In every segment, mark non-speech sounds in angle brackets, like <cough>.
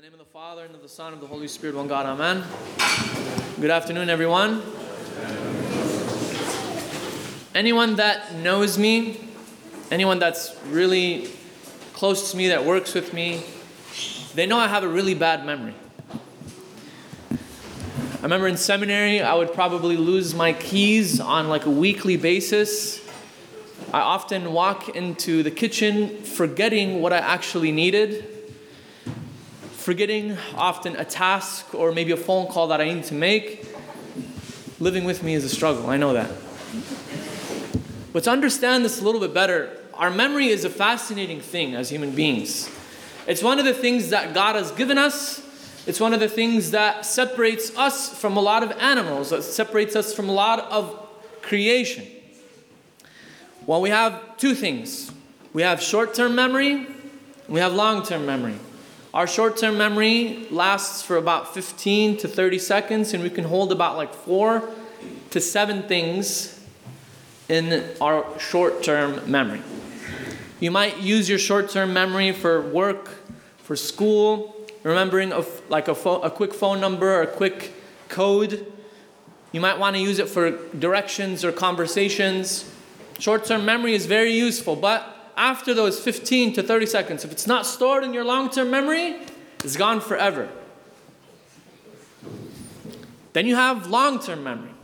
the name of the Father, and of the Son, and of the Holy Spirit, one God, Amen. Good afternoon, everyone. Anyone that knows me, anyone that's really close to me, that works with me, they know I have a really bad memory. I remember in seminary, I would probably lose my keys on like a weekly basis. I often walk into the kitchen forgetting what I actually needed forgetting often a task or maybe a phone call that I need to make. Living with me is a struggle, I know that. But to understand this a little bit better, our memory is a fascinating thing as human beings. It's one of the things that God has given us. It's one of the things that separates us from a lot of animals, that separates us from a lot of creation. Well, we have two things we have short term memory, we have long term memory. Our short term memory lasts for about 15 to 30 seconds, and we can hold about like four to seven things in our short term memory. You might use your short term memory for work, for school, remembering a, like a, fo- a quick phone number or a quick code. You might want to use it for directions or conversations. Short term memory is very useful, but after those 15 to 30 seconds, if it's not stored in your long term memory, it's gone forever. Then you have long term memory.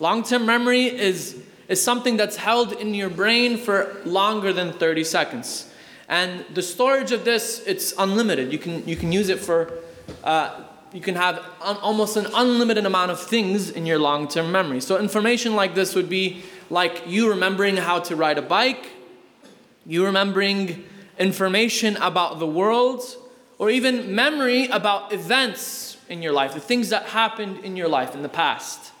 Long term memory is, is something that's held in your brain for longer than 30 seconds. And the storage of this, it's unlimited. You can, you can use it for, uh, you can have un- almost an unlimited amount of things in your long term memory. So, information like this would be like you remembering how to ride a bike, you remembering information about the world, or even memory about events in your life, the things that happened in your life in the past.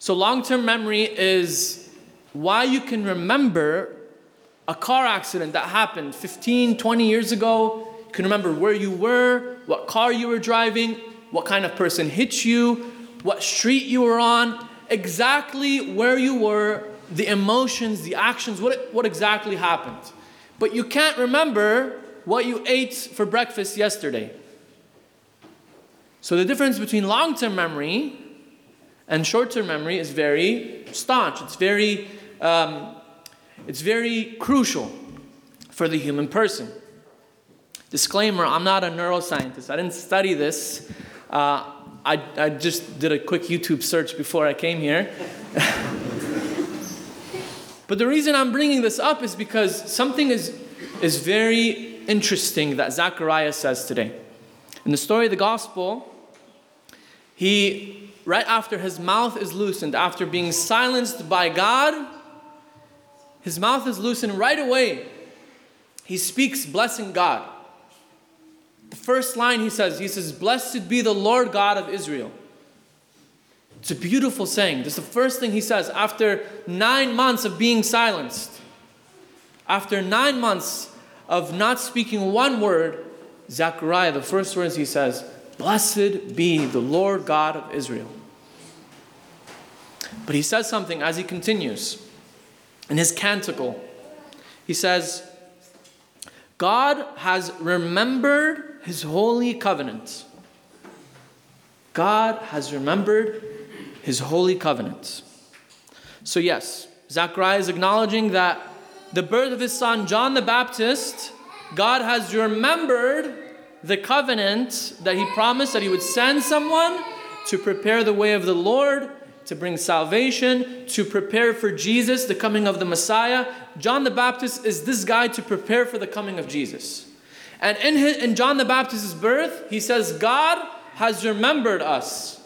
So, long term memory is why you can remember a car accident that happened 15, 20 years ago. You can remember where you were, what car you were driving, what kind of person hit you, what street you were on, exactly where you were the emotions, the actions, what, what exactly happened. But you can't remember what you ate for breakfast yesterday. So the difference between long term memory and short term memory is very staunch. It's very, um, it's very crucial for the human person. Disclaimer I'm not a neuroscientist, I didn't study this. Uh, I, I just did a quick YouTube search before I came here. <laughs> But the reason I'm bringing this up is because something is, is very interesting that Zechariah says today. In the story of the gospel, he, right after his mouth is loosened, after being silenced by God, his mouth is loosened right away. He speaks blessing God. The first line he says, he says, Blessed be the Lord God of Israel. It's a beautiful saying. This is the first thing he says after nine months of being silenced. After nine months of not speaking one word, Zechariah, the first words he says, Blessed be the Lord God of Israel. But he says something as he continues in his canticle. He says, God has remembered his holy covenant. God has remembered his holy covenant. So, yes, Zechariah is acknowledging that the birth of his son, John the Baptist, God has remembered the covenant that he promised that he would send someone to prepare the way of the Lord, to bring salvation, to prepare for Jesus, the coming of the Messiah. John the Baptist is this guy to prepare for the coming of Jesus. And in, his, in John the Baptist's birth, he says, God has remembered us.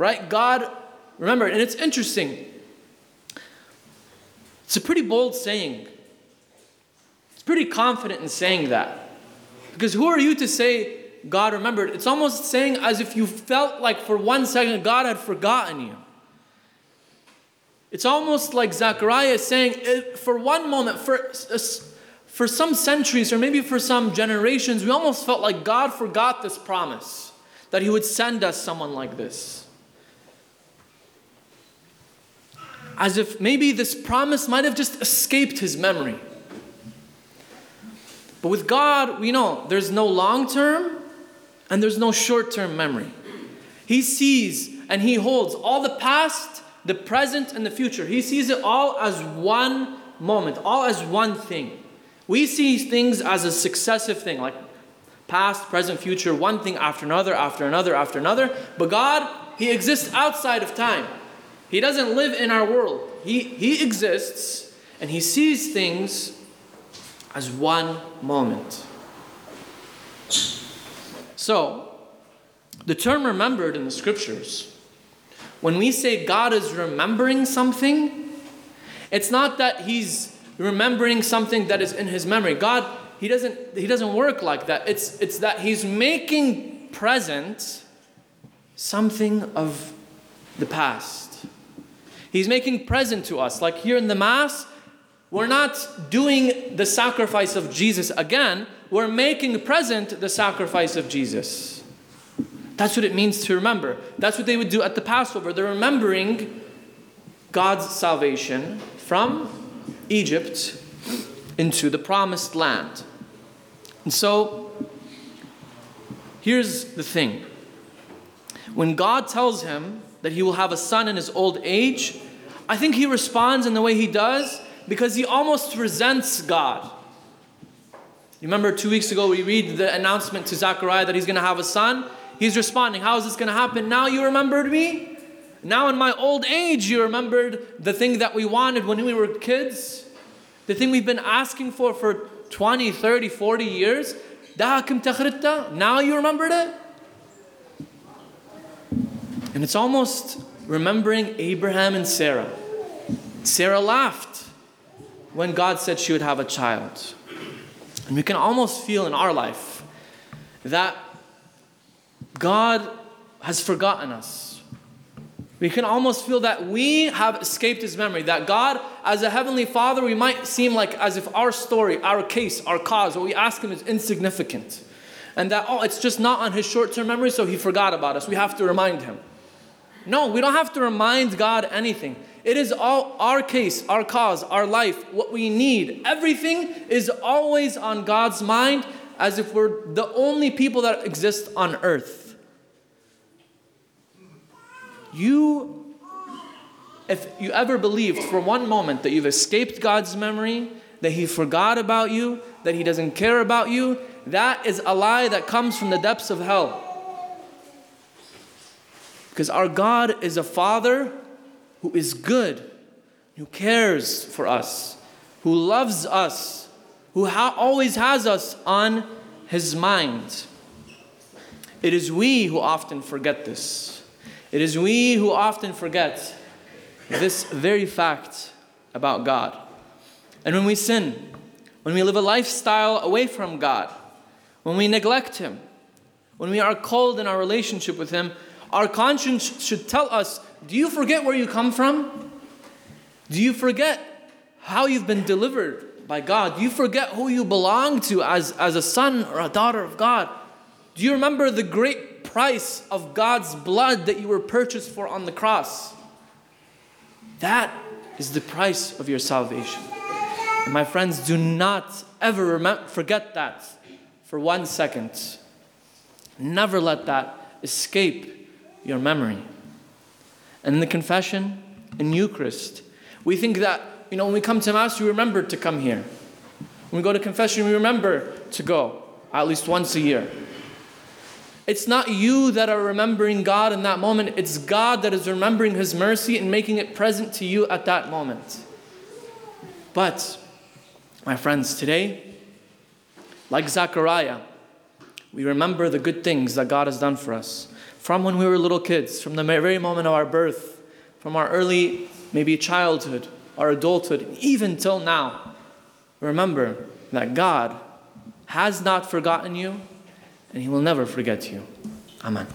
Right? God, remember, and it's interesting. It's a pretty bold saying. It's pretty confident in saying that. Because who are you to say God remembered? It's almost saying as if you felt like for one second God had forgotten you. It's almost like Zechariah saying, eh, for one moment, for, for some centuries or maybe for some generations, we almost felt like God forgot this promise that He would send us someone like this. As if maybe this promise might have just escaped his memory. But with God, we know there's no long term and there's no short term memory. He sees and He holds all the past, the present, and the future. He sees it all as one moment, all as one thing. We see things as a successive thing, like past, present, future, one thing after another, after another, after another. But God, He exists outside of time. He doesn't live in our world. He, he exists and He sees things as one moment. So, the term remembered in the scriptures, when we say God is remembering something, it's not that He's remembering something that is in His memory. God, He doesn't, he doesn't work like that. It's, it's that He's making present something of the past. He's making present to us. Like here in the Mass, we're not doing the sacrifice of Jesus again, we're making present the sacrifice of Jesus. That's what it means to remember. That's what they would do at the Passover. They're remembering God's salvation from Egypt into the promised land. And so, here's the thing when God tells him that he will have a son in his old age, I think he responds in the way he does because he almost resents God. You remember two weeks ago we read the announcement to Zechariah that he's going to have a son? He's responding, How is this going to happen? Now you remembered me? Now in my old age you remembered the thing that we wanted when we were kids? The thing we've been asking for for 20, 30, 40 years? Now you remembered it? And it's almost remembering Abraham and Sarah. Sarah laughed when God said she would have a child. And we can almost feel in our life that God has forgotten us. We can almost feel that we have escaped His memory. That God, as a Heavenly Father, we might seem like as if our story, our case, our cause, what we ask Him is insignificant. And that, oh, it's just not on His short term memory, so He forgot about us. We have to remind Him. No, we don't have to remind God anything. It is all our case, our cause, our life, what we need. Everything is always on God's mind as if we're the only people that exist on earth. You, if you ever believed for one moment that you've escaped God's memory, that He forgot about you, that He doesn't care about you, that is a lie that comes from the depths of hell. Because our God is a Father who is good, who cares for us, who loves us, who ha- always has us on his mind. It is we who often forget this. It is we who often forget this very fact about God. And when we sin, when we live a lifestyle away from God, when we neglect Him, when we are cold in our relationship with Him, our conscience should tell us do you forget where you come from? Do you forget how you've been delivered by God? Do you forget who you belong to as, as a son or a daughter of God? Do you remember the great price of God's blood that you were purchased for on the cross? That is the price of your salvation. And my friends, do not ever remember, forget that for one second. Never let that escape your memory. And in the confession, in Eucharist, we think that, you know, when we come to Mass, we remember to come here. When we go to confession, we remember to go at least once a year. It's not you that are remembering God in that moment, it's God that is remembering His mercy and making it present to you at that moment. But, my friends, today, like Zechariah, we remember the good things that God has done for us from when we were little kids, from the very moment of our birth, from our early, maybe childhood, our adulthood, even till now. Remember that God has not forgotten you and He will never forget you. Amen.